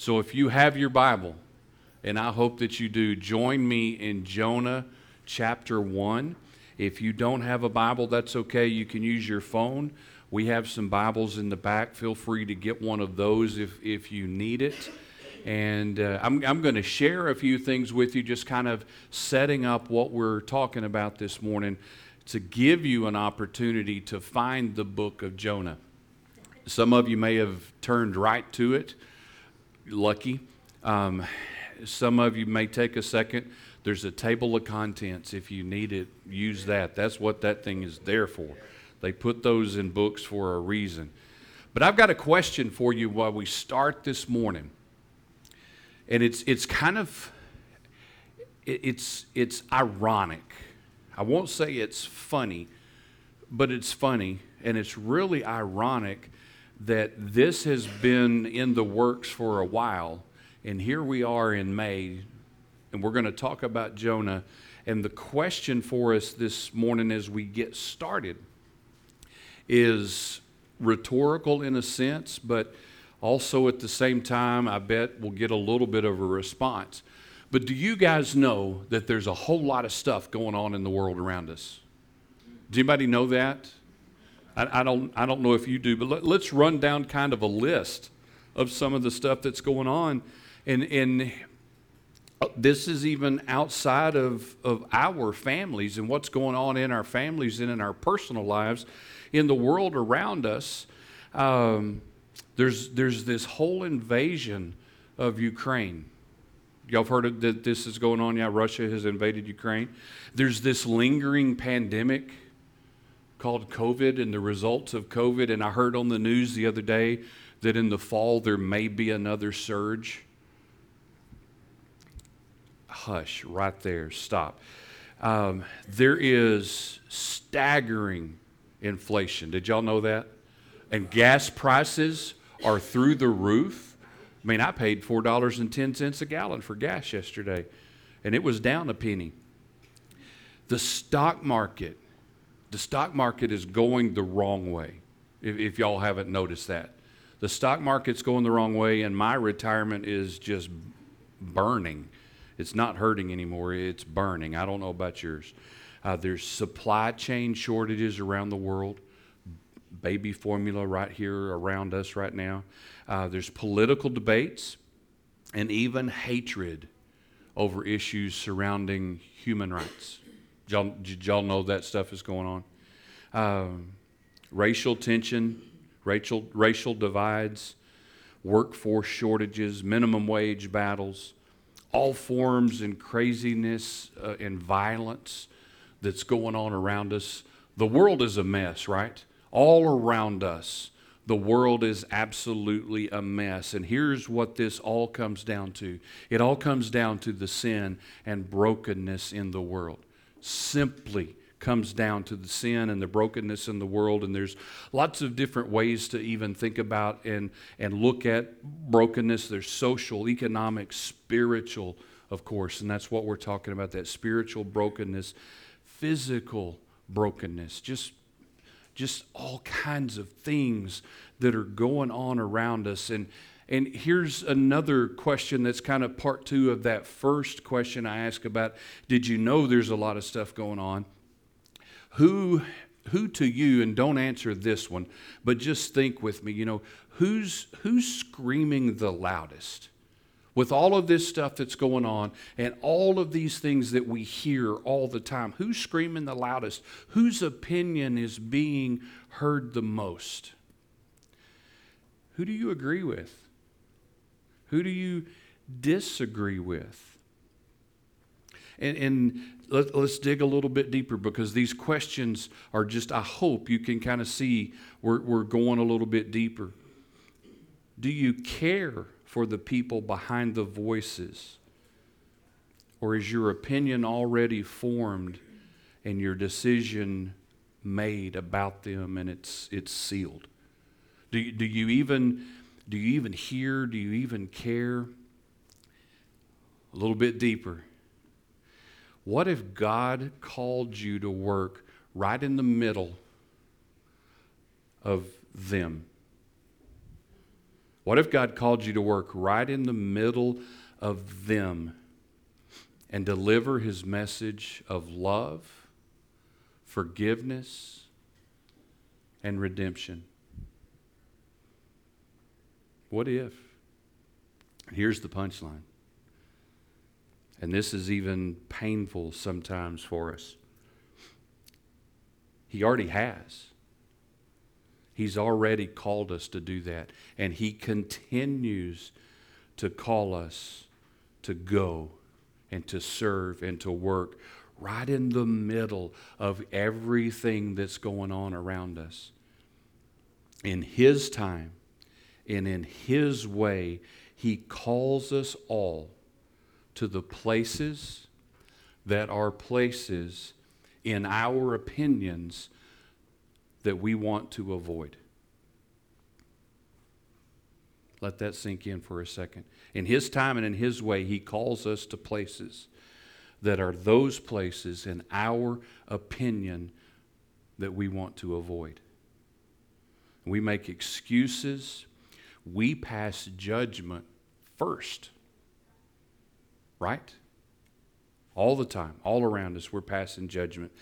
So if you have your Bible, and I hope that you do, join me in Jonah chapter 1. If you don't have a Bible, that's okay. You can use your phone. We have some Bibles in the back. Feel free to get one of those if, if you need it. And uh, I'm, I'm going to share a few things with you, just kind of setting up what we're talking about this morning to give you an opportunity to find the book of Jonah. Some of you may have turned right to it, lucky. Um, some of you may take a second. There's a table of contents. If you need it, use that. That's what that thing is there for. They put those in books for a reason. But I've got a question for you while we start this morning and it's it's kind of it's it's ironic. I won't say it's funny, but it's funny, and it's really ironic that this has been in the works for a while, and here we are in May, and we're going to talk about Jonah. And the question for us this morning as we get started is rhetorical in a sense, but also, at the same time, I bet we'll get a little bit of a response. But do you guys know that there's a whole lot of stuff going on in the world around us? Does anybody know that? I, I don't, I don't know if you do, but let, let's run down kind of a list of some of the stuff that's going on. And, and this is even outside of, of our families and what's going on in our families and in our personal lives in the world around us. Um, there's, there's this whole invasion of Ukraine. Y'all have heard that this is going on? Yeah, Russia has invaded Ukraine. There's this lingering pandemic called COVID and the results of COVID. And I heard on the news the other day that in the fall there may be another surge. Hush, right there, stop. Um, there is staggering inflation. Did y'all know that? And gas prices are through the roof. I mean, I paid $4.10 a gallon for gas yesterday, and it was down a penny. The stock market, the stock market is going the wrong way, if, if y'all haven't noticed that. The stock market's going the wrong way, and my retirement is just burning. It's not hurting anymore, it's burning. I don't know about yours. Uh, there's supply chain shortages around the world baby formula right here around us right now. Uh, there's political debates and even hatred over issues surrounding human rights. Y'all, did y'all know that stuff is going on? Um, racial tension, racial, racial divides, workforce shortages, minimum wage battles, all forms and craziness uh, and violence that's going on around us. The world is a mess, right? all around us. The world is absolutely a mess. And here's what this all comes down to it all comes down to the sin and brokenness in the world. Simply comes down to the sin and the brokenness in the world. And there's lots of different ways to even think about and and look at brokenness. There's social economic spiritual of course. And that's what we're talking about that spiritual brokenness physical brokenness just just all kinds of things that are going on around us. And, and here's another question that's kind of part two of that first question I asked about did you know there's a lot of stuff going on? Who, who to you, and don't answer this one, but just think with me, you know, who's, who's screaming the loudest? with all of this stuff that's going on and all of these things that we hear all the time, who's screaming the loudest? Whose opinion is being heard the most? Who do you agree with? Who do you disagree with? And, and let, us dig a little bit deeper because these questions are just, I hope you can kind of see we're, we're going a little bit deeper. Do you care for the people behind the voices? Or is your opinion already formed and your decision made about them and it's, it's sealed? Do you, do, you even, do you even hear? Do you even care? A little bit deeper. What if God called you to work right in the middle of them? What if God called you to work right in the middle of them and deliver his message of love, forgiveness, and redemption? What if? Here's the punchline. And this is even painful sometimes for us. He already has. He's already called us to do that. And He continues to call us to go and to serve and to work right in the middle of everything that's going on around us. In His time and in His way, He calls us all to the places that are places, in our opinions, that we want to avoid. Let that sink in for a second. In His time and in His way, He calls us to places that are those places, in our opinion, that we want to avoid. We make excuses, we pass judgment first. Right? All the time, all around us, we're passing judgment.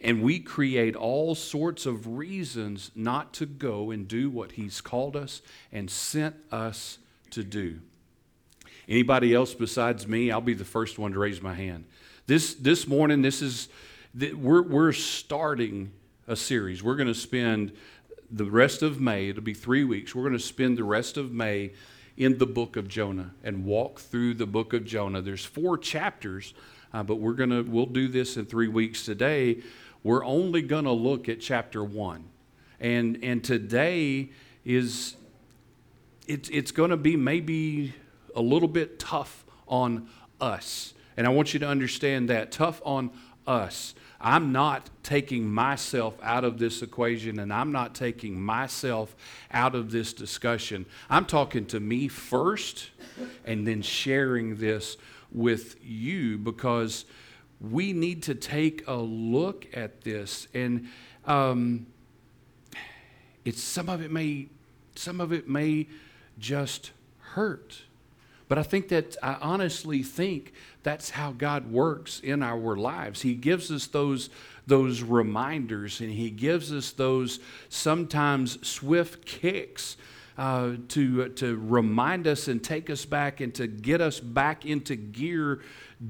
And we create all sorts of reasons not to go and do what He's called us and sent us to do. Anybody else besides me? I'll be the first one to raise my hand. This, this morning, this is, we're, we're starting a series. We're going to spend the rest of May, it'll be three weeks, we're going to spend the rest of May in the book of Jonah and walk through the book of Jonah. There's four chapters, uh, but we're going to, we'll do this in three weeks today we're only going to look at chapter 1. And, and today is, it's, it's going to be maybe a little bit tough on us. And I want you to understand that tough on us. I'm not taking myself out of this equation and I'm not taking myself out of this discussion. I'm talking to me first and then sharing this with you because we need to take a look at this and um, it's some of it may some of it may just hurt but i think that i honestly think that's how god works in our lives he gives us those those reminders and he gives us those sometimes swift kicks uh, to, to remind us and take us back and to get us back into gear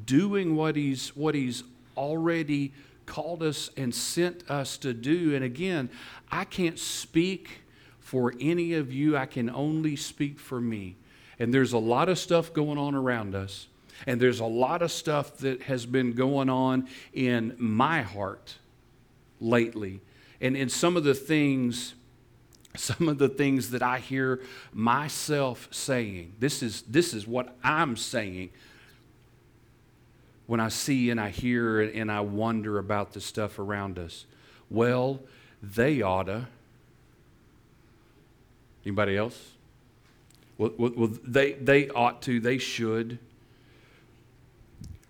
doing what he's, what he's already called us and sent us to do. And again, I can't speak for any of you, I can only speak for me. And there's a lot of stuff going on around us, and there's a lot of stuff that has been going on in my heart lately. And in some of the things, some of the things that I hear myself saying, this is, this is what I'm saying when I see and I hear and I wonder about the stuff around us? Well, they oughta. Anybody else? Well, well, they, they ought to, they should.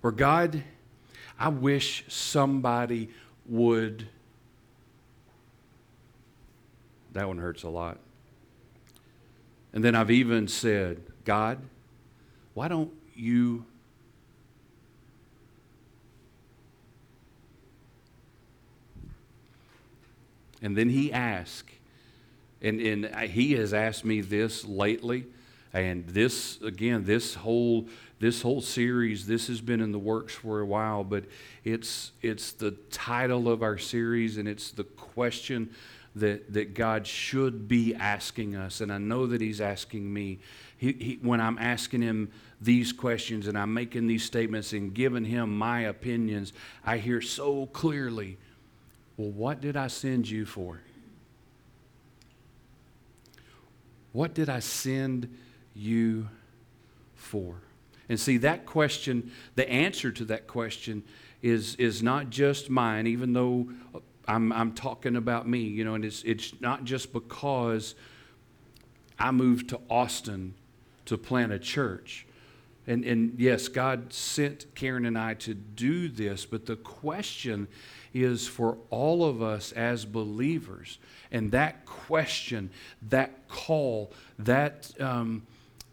Or God, I wish somebody would. That one hurts a lot. And then I've even said, God, why don't you And then he asked, and, and he has asked me this lately, and this, again, this whole, this whole series, this has been in the works for a while, but it's, it's the title of our series, and it's the question that, that God should be asking us. And I know that He's asking me. He, he, when I'm asking Him these questions and I'm making these statements and giving Him my opinions, I hear so clearly well, what did I send you for? What did I send you for? And see, that question, the answer to that question is, is not just mine, even though I'm, I'm talking about me, you know, and it's, it's not just because I moved to Austin to plant a church. And, and yes, God sent Karen and I to do this, but the question is for all of us as believers. And that question, that call, that, um,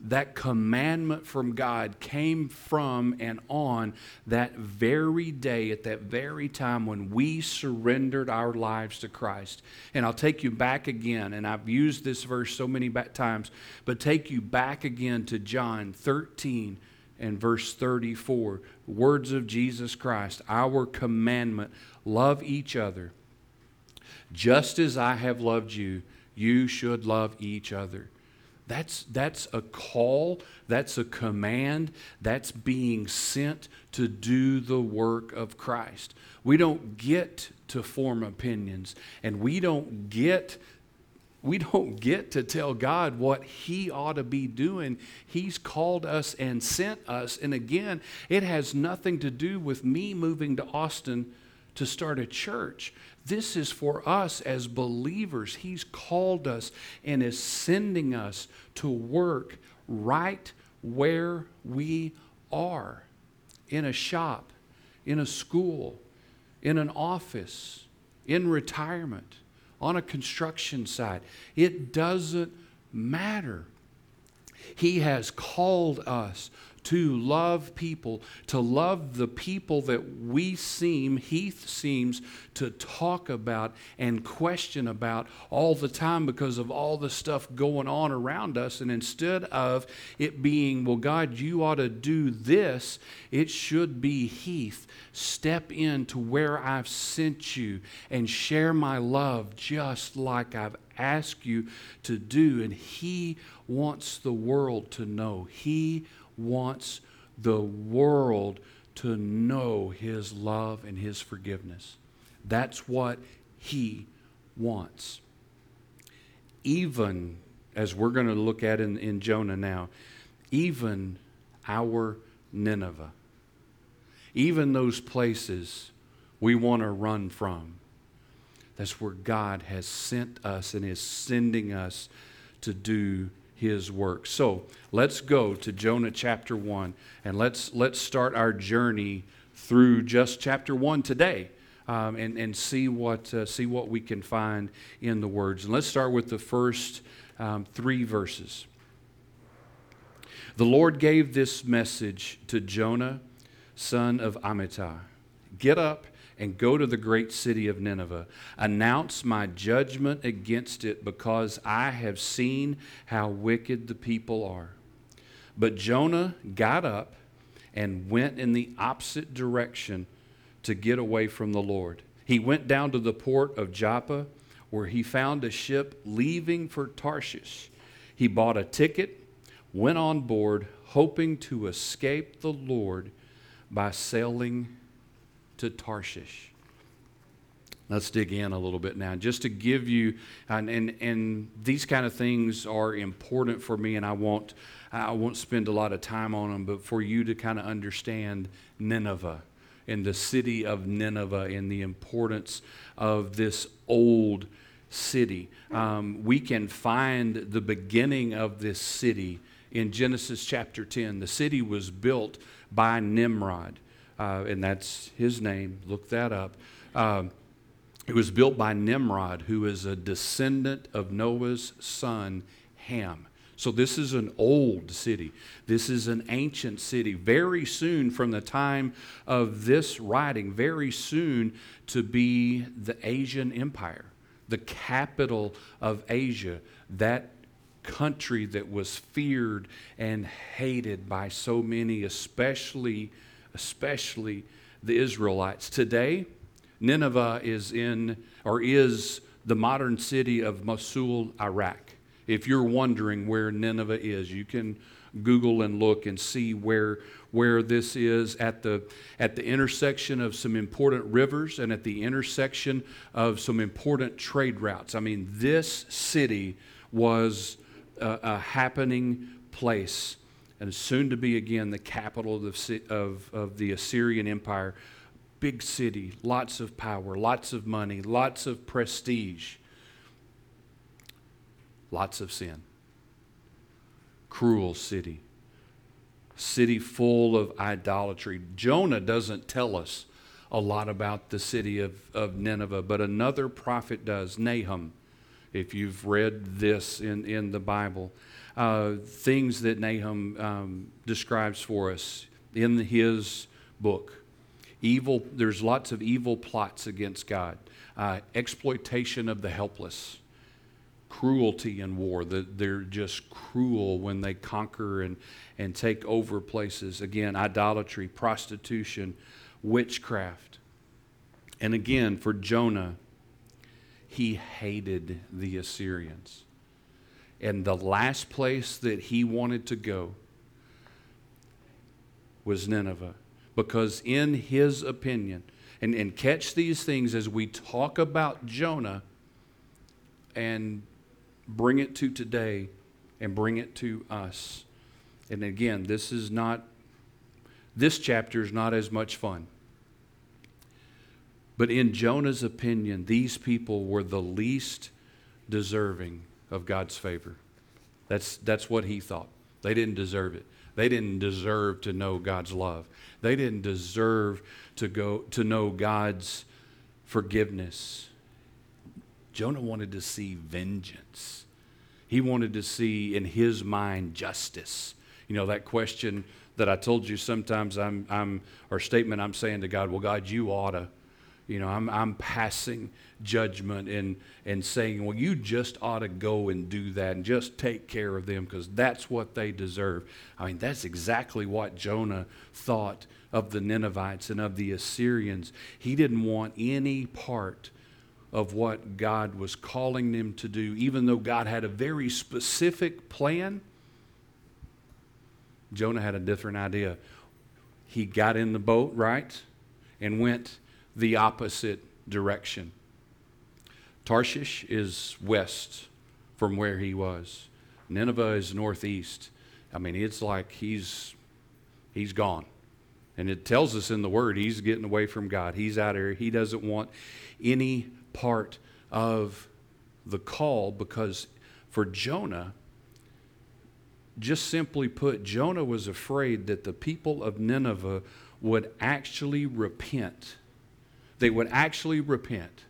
that commandment from God came from and on that very day, at that very time when we surrendered our lives to Christ. And I'll take you back again, and I've used this verse so many times, but take you back again to John 13 and verse 34. Words of Jesus Christ, our commandment love each other. Just as I have loved you, you should love each other. That's, that's a call, that's a command, that's being sent to do the work of Christ. We don't get to form opinions, and we don't get we don't get to tell God what He ought to be doing. He's called us and sent us. And again, it has nothing to do with me moving to Austin to start a church. This is for us as believers. He's called us and is sending us to work right where we are in a shop, in a school, in an office, in retirement, on a construction site. It doesn't matter. He has called us to love people, to love the people that we seem, Heath seems to talk about and question about all the time because of all the stuff going on around us. And instead of it being, well, God, you ought to do this, it should be Heath. Step into where I've sent you and share my love just like I've asked you to do. And He wants the world to know. He wants the world to know His love and His forgiveness. That's what He wants. Even as we're going to look at in, in Jonah now, even our Nineveh, even those places we want to run from, that's where God has sent us and is sending us to do his work. So let's go to Jonah chapter 1 and let's, let's start our journey through just chapter 1 today. Um, and, and see what, uh, see what we can find in the words. And let's start with the first um, three verses. The Lord gave this message to Jonah, son of Amittai Get up and go to the great city of Nineveh. Announce my judgment against it because I have seen how wicked the people are. But Jonah got up and went in the opposite direction to get away from the Lord. He went down to the port of Joppa where he found a ship leaving for Tarshish. He bought a ticket, went on board, hoping to escape the Lord by sailing to Tarshish. Let's dig in a little bit now, just to give you, and, and, and these kind of things are important for me, and I won't, I won't spend a lot of time on them, but for you to kind of understand Nineveh and the city of Nineveh and the importance of this old city. Um, we can find the beginning of this city in Genesis chapter 10. The city was built by Nimrod uh, and that's his name. Look that up. Um, it was built by Nimrod, who is a descendant of Noah's son, Ham. So, this is an old city. This is an ancient city. Very soon, from the time of this writing, very soon to be the Assyrian Empire, the capital of Assyria, that country that was feared and hated by so many, especially especially the Israelites. Today, Nineveh is in or is the modern city of Mosul, Iraq. If you're wondering where Nineveh is, you can Google and look and see where, where this is at the, at the intersection of some important rivers and at the intersection of some important trade routes. I mean, this city was a, a happening place and soon to be again the capital of the, of, of the Assyrian Empire. Big city, lots of power, lots of money, lots of prestige, lots of sin. Cruel city. city full of idolatry. Jonah doesn't tell us a lot about the city of, of Nineveh, but another prophet does, Nahum. If you've read this in, in the Bible, uh, things that Nahum um, describes for us in his book. Evil, there's lots of evil plots against God, uh, exploitation of the helpless, cruelty in war. That they're just cruel when they conquer and, and take over places. Again, idolatry, prostitution, witchcraft. And again, for Jonah, he hated the Assyrians. And the last place that he wanted to go was Nineveh. Because, in his opinion, and, and catch these things as we talk about Jonah and bring it to today and bring it to us. And again, this is not, this chapter is not as much fun. But in Jonah's opinion, these people were the least deserving of God's favor. That's, that's what he thought. They didn't deserve it. They didn't deserve to know God's love. They didn't deserve to go to know God's forgiveness. Jonah wanted to see vengeance. He wanted to see in his mind justice. You know, that question that I told you sometimes I'm, I'm or statement I'm saying to God, well, God, you ought to. You know, I'm, I'm passing judgment and, and saying, well, you just ought to go and do that and just take care of them because that's what they deserve. I mean, that's exactly what Jonah thought of the Ninevites and of the Assyrians. He didn't want any part of what God was calling them to do, even though God had a very specific plan. Jonah had a different idea. He got in the boat, right, and went the opposite direction. Tarshish is west from where he was. Nineveh is northeast. I mean, it's like he's he's gone. And it tells us in the word he's getting away from God. He's out here. He doesn't want any part of the call because for Jonah, just simply put, Jonah was afraid that the people of Nineveh would actually repent. They would actually repent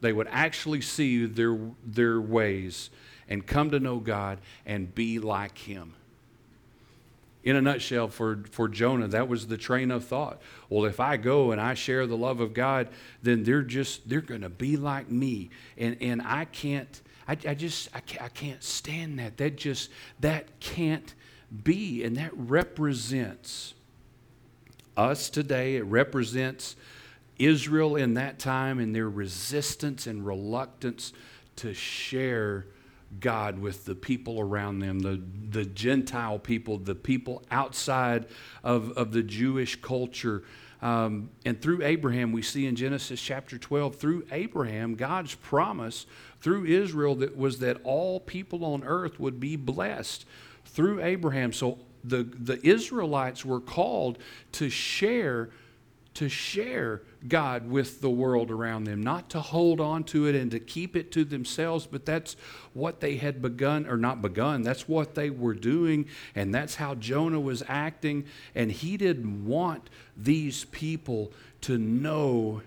they would actually see their, their ways and come to know God and be like Him. In a nutshell, for, for Jonah, that was the train of thought. Well, if I go and I share the love of God, then they're just, they're going to be like me. And, and I can't, I, I just, I can't, I can't stand that. That just, that can't be. And that represents us today. It represents Israel in that time and their resistance and reluctance to share God with the people around them, the, the Gentile people, the people outside of, of the Jewish culture. Um, and through Abraham, we see in Genesis chapter 12, through Abraham, God's promise through Israel that was that all people on earth would be blessed through Abraham. So the, the Israelites were called to share to share God with the world around them, not to hold on to it and to keep it to themselves, but that's what they had begun, or not begun, that's what they were doing, and that's how Jonah was acting. And he didn't want these people to know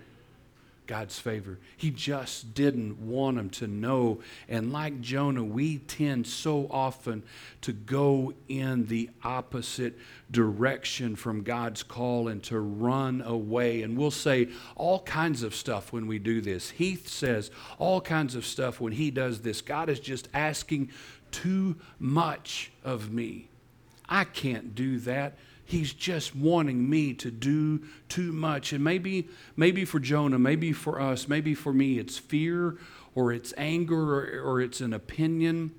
God's favor. He just didn't want them to know. And like Jonah, we tend so often to go in the opposite direction from God's call and to run away. And we'll say all kinds of stuff when we do this. Heath says all kinds of stuff when he does this. God is just asking too much of me. I can't do that. He's just wanting me to do too much. And maybe, maybe for Jonah, maybe for us, maybe for me, it's fear or it's anger or, or it's an opinion.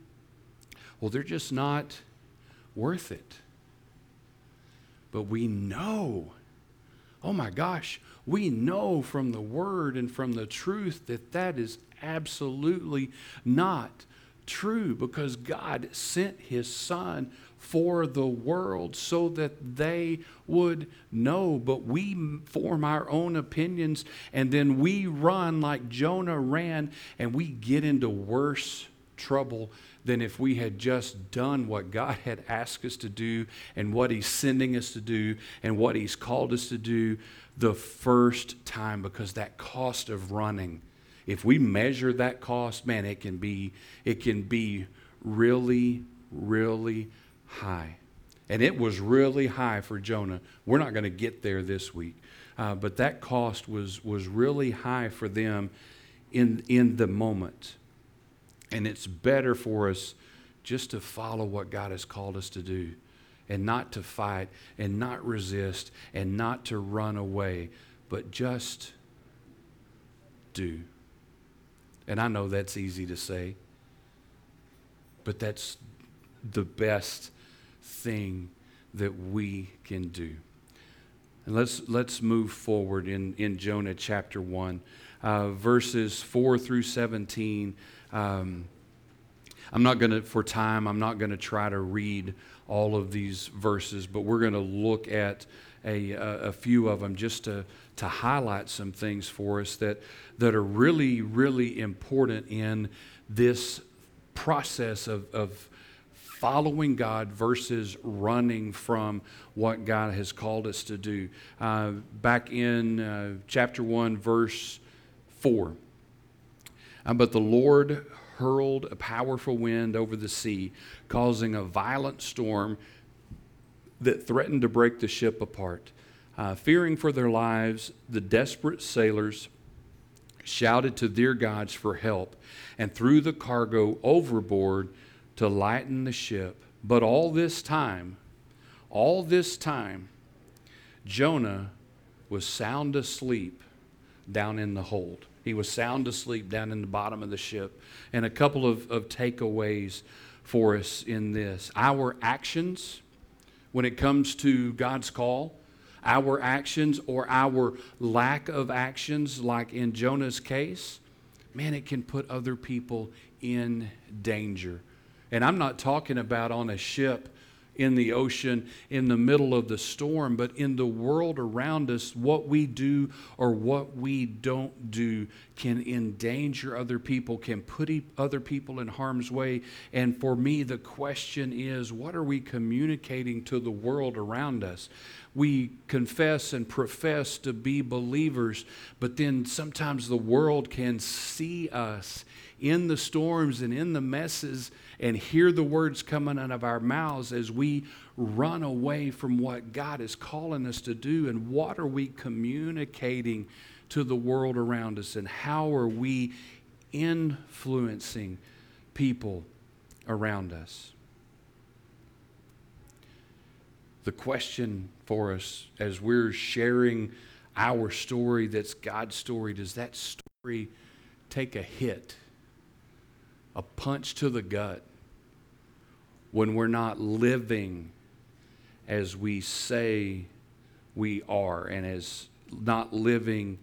Well, they're just not worth it. But we know, oh my gosh, we know from the word and from the truth that that is absolutely not true because God sent his son for the world so that they would know. But we form our own opinions and then we run like Jonah ran and we get into worse trouble than if we had just done what God had asked us to do and what He's sending us to do and what He's called us to do the first time because that cost of running if we measure that cost man it can be it can be really really high. And it was really high for jonah. We're not going to get there this week. Uh, but that cost was was really high for them in in the moment. And it's better for us just to follow what God has called us to do and not to fight and not resist and not to run away, but just do. And I know that's easy to say, but that's the best thing that we can do. And let's, let's move forward in, in Jonah chapter 1, uh, verses 4 through 17. Um, I'm not going to, for time, I'm not going to try to read all of these verses, but we're going to look at a, a, few of them just to, to highlight some things for us that, that are really, really important in this process of, of following God versus running from what God has called us to do. Uh, back in uh, chapter 1, verse 4. Uh, but the Lord hurled a powerful wind over the sea, causing a violent storm that threatened to break the ship apart. Uh, fearing for their lives, the desperate sailors shouted to their gods for help and threw the cargo overboard to lighten the ship. But all this time, all this time, Jonah was sound asleep down in the hold. He was sound asleep down in the bottom of the ship. And a couple of, of takeaways for us in this our actions, when it comes to God's call, our actions or our lack of actions, like in Jonah's case, man, it can put other people in danger. And I'm not talking about on a ship in the ocean in the middle of the storm, but in the world around us, what we do or what we don't do can endanger other people, can put other people in harm's way. And for me, the question is what are we communicating to the world around us? We confess and profess to be believers, but then sometimes the world can see us in the storms and in the messes and hear the words coming out of our mouths as we run away from what God is calling us to do. And what are we communicating to the world around us? And how are we influencing people around us? The question for us as we're sharing our story that's God's story, does that story take a hit? A punch to the gut when we're not living as we say we are and as not living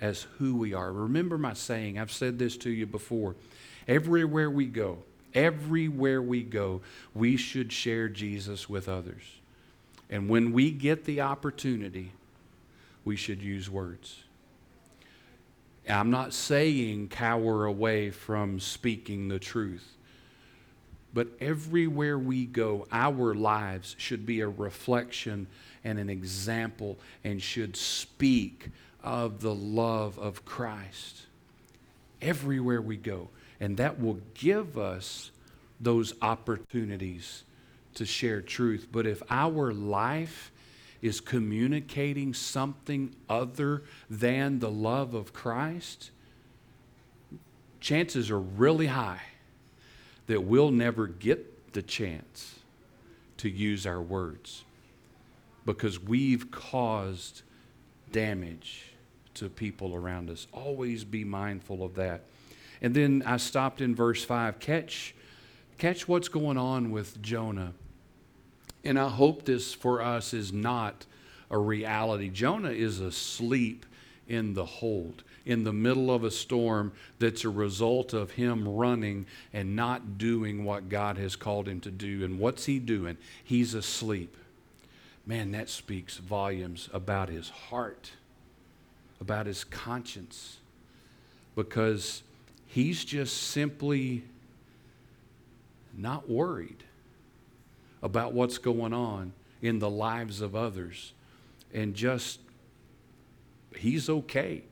as who we are. Remember my saying, I've said this to you before. Everywhere we go, everywhere we go, we should share Jesus with others. And when we get the opportunity, we should use words. I'm not saying cower away from speaking the truth. But everywhere we go, our lives should be a reflection and an example and should speak of the love of Christ. Everywhere we go. And that will give us those opportunities to share truth. But if our life is communicating something other than the love of Christ, chances are really high that we'll never get the chance to use our words because we've caused damage to people around us. Always be mindful of that. And then I stopped in verse 5. Catch, catch what's going on with Jonah and I hope this for us is not a reality. Jonah is asleep in the hold, in the middle of a storm that's a result of him running and not doing what God has called him to do. And what's he doing? He's asleep. Man, that speaks volumes about his heart, about his conscience, because he's just simply not worried about what's going on in the lives of others. And just he's okay.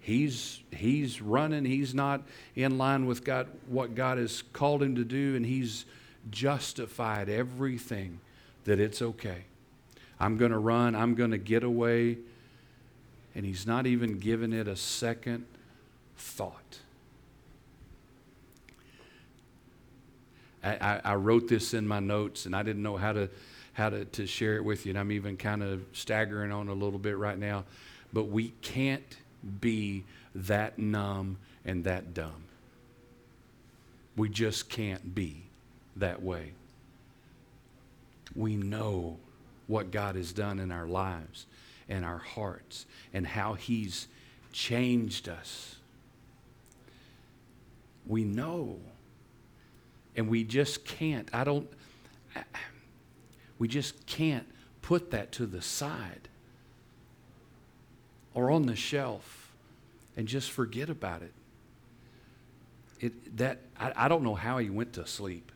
He's he's running. He's not in line with god what god has called him to do and he's justified everything that it's okay. I'm going to run. I'm going to get away. And he's not even giving it a second thought I, I, wrote this in my notes and I didn't know how to how to, to share it with you, and I'm even kind of staggering on a little bit right now. But we can't be that numb and that dumb. We just can't be that way. We know what God has done in our lives and our hearts and how He's changed us. We know and we just can't. I don't, we just can't put that to the side or on the shelf and just forget about it. It, that I, I don't know how he went to sleep.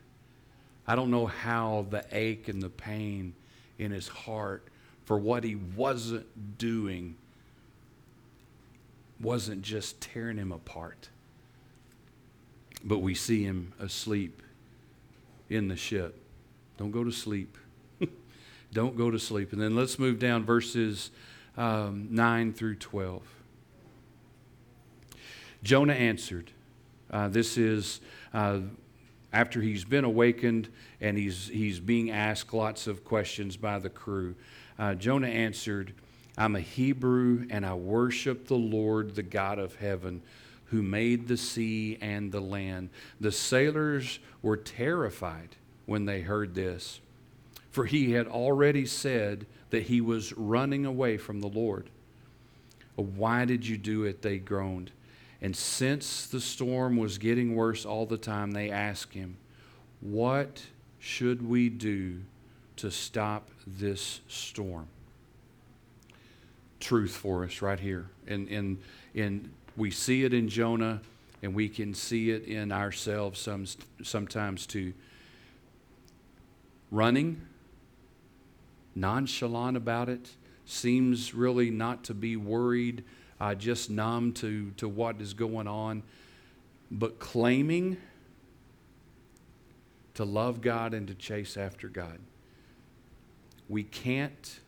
I don't know how the ache and the pain in his heart for what he wasn't doing wasn't just tearing him apart. But we see him asleep in the ship. Don't go to sleep. Don't go to sleep. And then let's move down verses um, 9 through 12. Jonah answered. Uh, this is uh, after he's been awakened and he's, he's being asked lots of questions by the crew. Uh, Jonah answered, I'm a Hebrew and I worship the Lord, the God of heaven who made the sea and the land. The sailors were terrified when they heard this, for he had already said that he was running away from the Lord. Why did you do it? They groaned. And since the storm was getting worse all the time, they asked him, What should we do to stop this storm? Truth for us right here in, in, in we see it in Jonah, and we can see it in ourselves some, sometimes too. Running, nonchalant about it, seems really not to be worried, uh, just numb to, to what is going on, but claiming to love God and to chase after God. We can't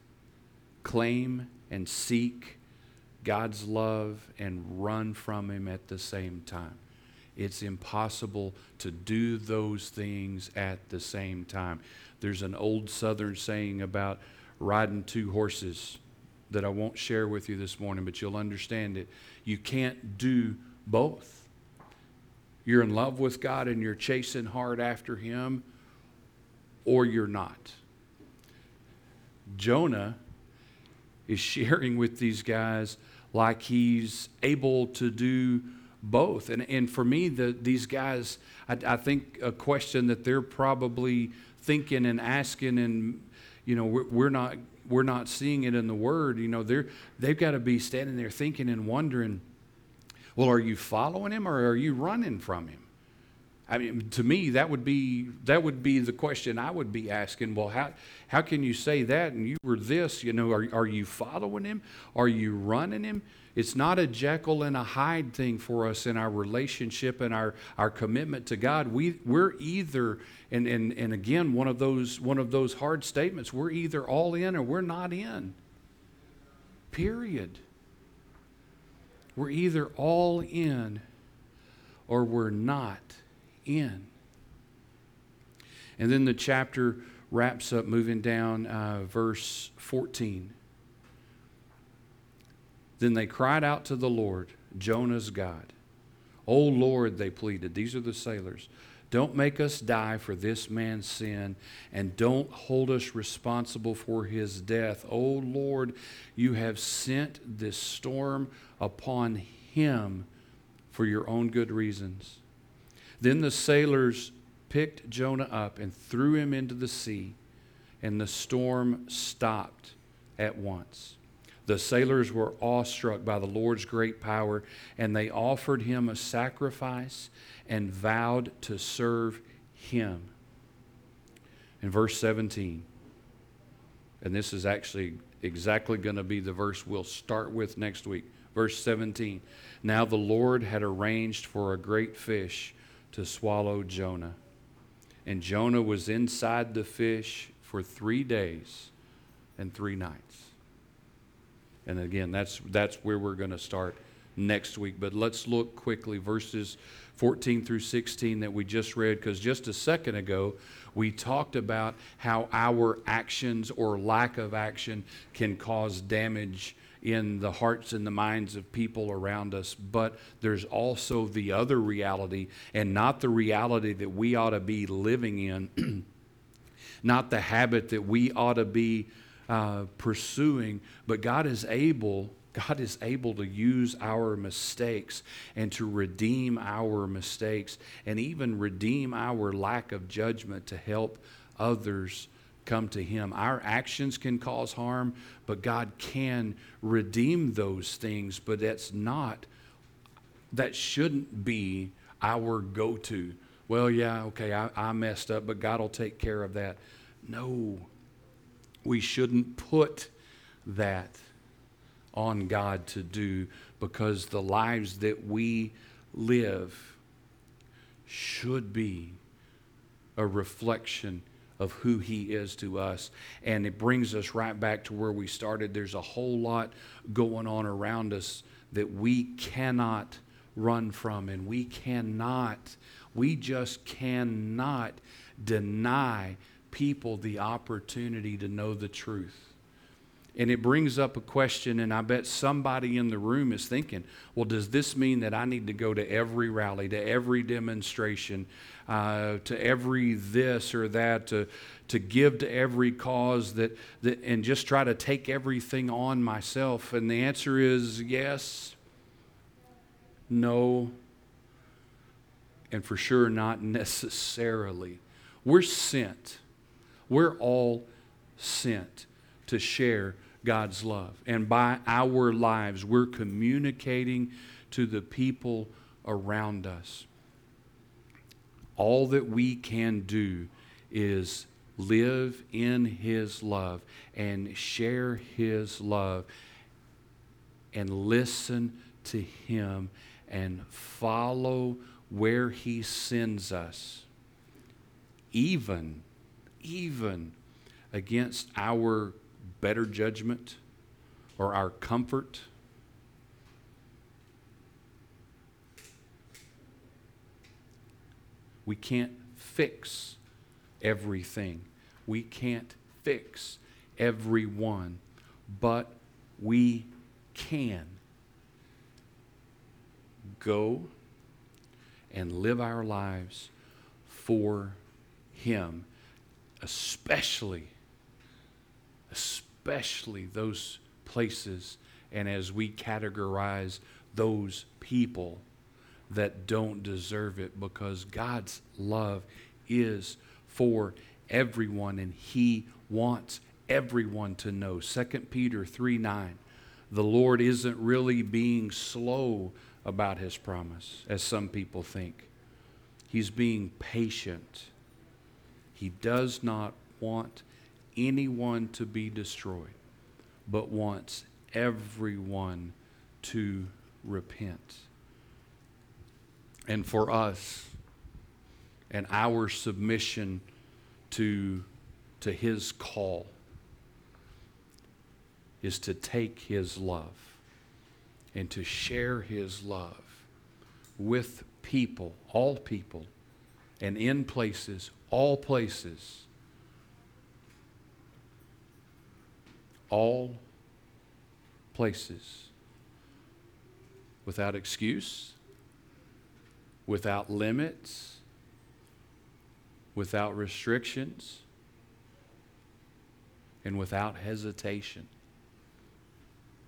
claim and seek God's love and run from Him at the same time. It's impossible to do those things at the same time. There's an old Southern saying about riding two horses that I won't share with you this morning, but you'll understand it. You can't do both. You're in love with God and you're chasing hard after Him, or you're not. Jonah is sharing with these guys like he's able to do both. And, and for me, the, these guys, I, I think a question that they're probably thinking and asking, and you know, we're, we're not we're not seeing it in the Word. You know, they're they've got to be standing there thinking and wondering, well, are you following him or are you running from him? I mean, to me, that would be that would be the question I would be asking. Well, how how can you say that? And you were this. You know, are are you following him? Are you running him? It's not a Jekyll and a Hyde thing for us in our relationship and our, our commitment to God. We we're either and, and and again one of those one of those hard statements. We're either all in or we're not in. Period. We're either all in or we're not in. And then the chapter wraps up, moving down uh, verse 14. Then they cried out to the Lord, Jonah's God. O Lord, they pleaded. These are the sailors. Don't make us die for this man's sin, and don't hold us responsible for his death. O Lord, you have sent this storm upon him for your own good reasons. Then the sailors picked Jonah up and threw him into the sea, and the storm stopped at once. The sailors were awestruck by the Lord's great power, and they offered him a sacrifice and vowed to serve him. in verse 17. And this is actually exactly going to be the verse we'll start with next week. Verse 17. Now the Lord had arranged for a great fish to swallow Jonah. And Jonah was inside the fish for three days and three nights. And again, that's, that's where we're going to start next week. But let's look quickly, verses 14 through 16 that we just read, because just a second ago, we talked about how our actions or lack of action can cause damage in the hearts and the minds of people around us. But there's also the other reality, and not the reality that we ought to be living in, not the habit that we ought to be uh, pursuing, but God is able. God is able to use our mistakes and to redeem our mistakes and even redeem our lack of judgment to help others come to Him. Our actions can cause harm, but God can redeem those things, but that's not, that shouldn't be our go to. Well, yeah, okay, I, I messed up, but God will take care of that. No, we shouldn't put that on God to do because the lives that we live should be a reflection of who He is to us. And it brings us right back to where we started. There's a whole lot going on around us that we cannot run from, and we cannot, we just cannot deny people the opportunity to know the truth. And it brings up a question, and I bet somebody in the room is thinking, well, does this mean that I need to go to every rally, to every demonstration, uh, to every this or that, to, to give to every cause, that, that, and just try to take everything on myself? And the answer is yes, no, and for sure not necessarily. We're sent, we're all sent to share God's love. And by our lives, we're communicating to the people around us. All that we can do is live in His love and share His love and listen to Him and follow where He sends us, even, even against our better judgment or our comfort. We can't fix everything. We can't fix everyone, but we can go and live our lives for Him, especially, especially especially those places and as we categorize those people that don't deserve it because God's love is for everyone and he wants everyone to know. 2 Peter 3 9 the Lord isn't really being slow about his promise as some people think. He's being patient. He does not want anyone to be destroyed, but wants everyone to repent. And for us and our submission to, to his call is to take his love and to share his love with people, all people, and in places, all places all places without excuse, without limits, without restrictions, and without hesitation.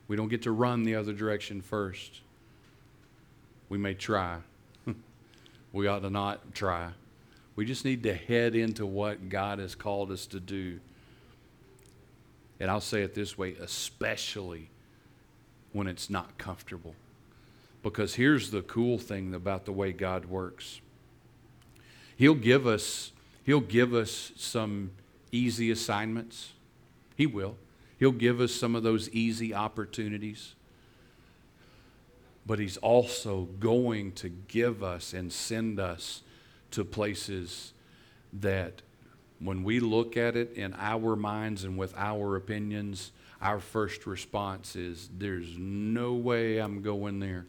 We don't get to run the other direction first. We may try. we ought to not try. We just need to head into what God has called us to do and I'll say it this way, especially when it's not comfortable. Because here's the cool thing about the way God works. He'll give us he'll give us some easy assignments. He will. He'll give us some of those easy opportunities. But He's also going to give us and send us to places that when we look at it in our minds and with our opinions, our first response is, There's no way I'm going there.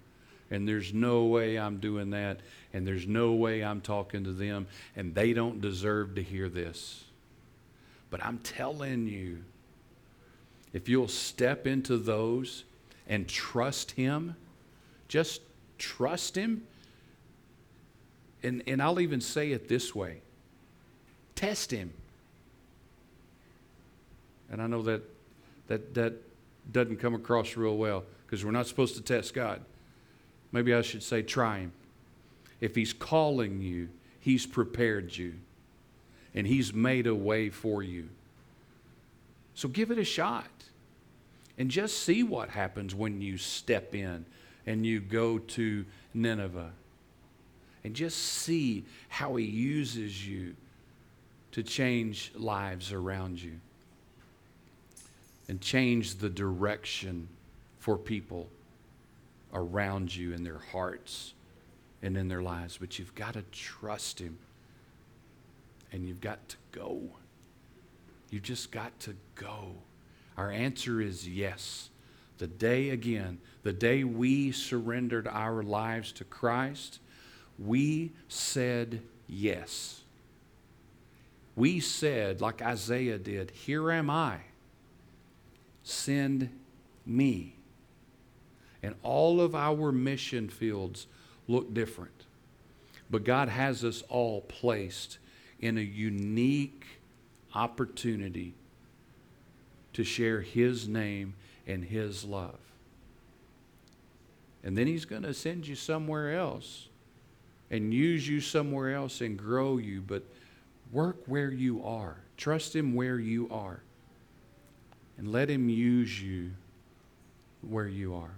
And there's no way I'm doing that. And there's no way I'm talking to them. And they don't deserve to hear this. But I'm telling you, if you'll step into those and trust Him, just trust Him. And, and I'll even say it this way test Him. And I know that that, that doesn't come across real well because we're not supposed to test God. Maybe I should say, try Him. If He's calling you, He's prepared you and He's made a way for you. So give it a shot and just see what happens when you step in and you go to Nineveh. And just see how He uses you to change lives around you and change the direction for people around you in their hearts and in their lives. But you've got to trust Him and you've got to go. You've just got to go. Our answer is yes. The day again, the day we surrendered our lives to Christ, we said yes. We said, like Isaiah did, Here am I, send me. And all of our mission fields look different. But God has us all placed in a unique opportunity to share His name and His love. And then He's going to send you somewhere else and use you somewhere else and grow you, but work where you are. Trust Him where you are. And let Him use you where you are.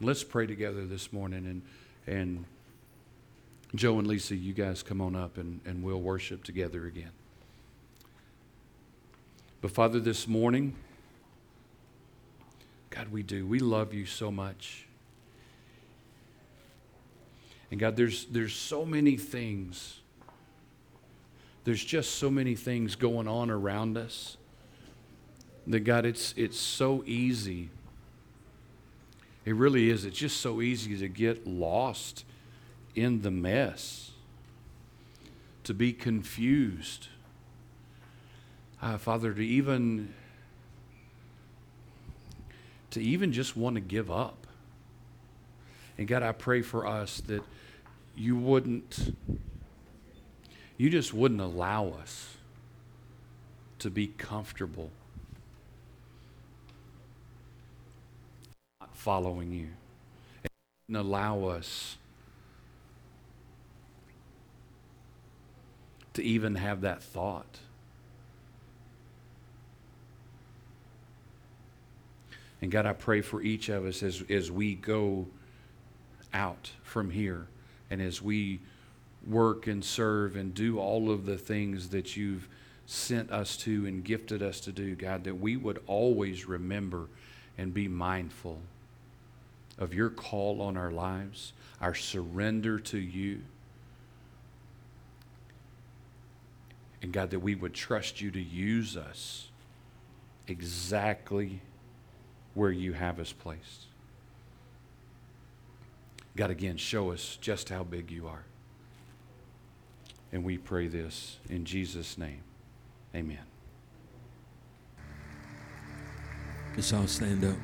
Let's pray together this morning. And, and Joe and Lisa, you guys come on up and, and we'll worship together again. But Father, this morning, God, we do. We love you so much. And God, there's, there's so many things. There's just so many things going on around us that, God, it's, it's so easy. It really is. It's just so easy to get lost in the mess, to be confused uh, Father, to even to even just want to give up. And God, I pray for us that you wouldn't you just wouldn't allow us to be comfortable not following you. And wouldn't allow us to even have that thought. And God, I pray for each of us as, as we go out from here and as we work and serve and do all of the things that you've sent us to and gifted us to do, God, that we would always remember and be mindful of your call on our lives, our surrender to you. And God, that we would trust you to use us exactly where you have us placed. God, again, show us just how big you are. And we pray this in Jesus' name. Amen. Let's all stand up.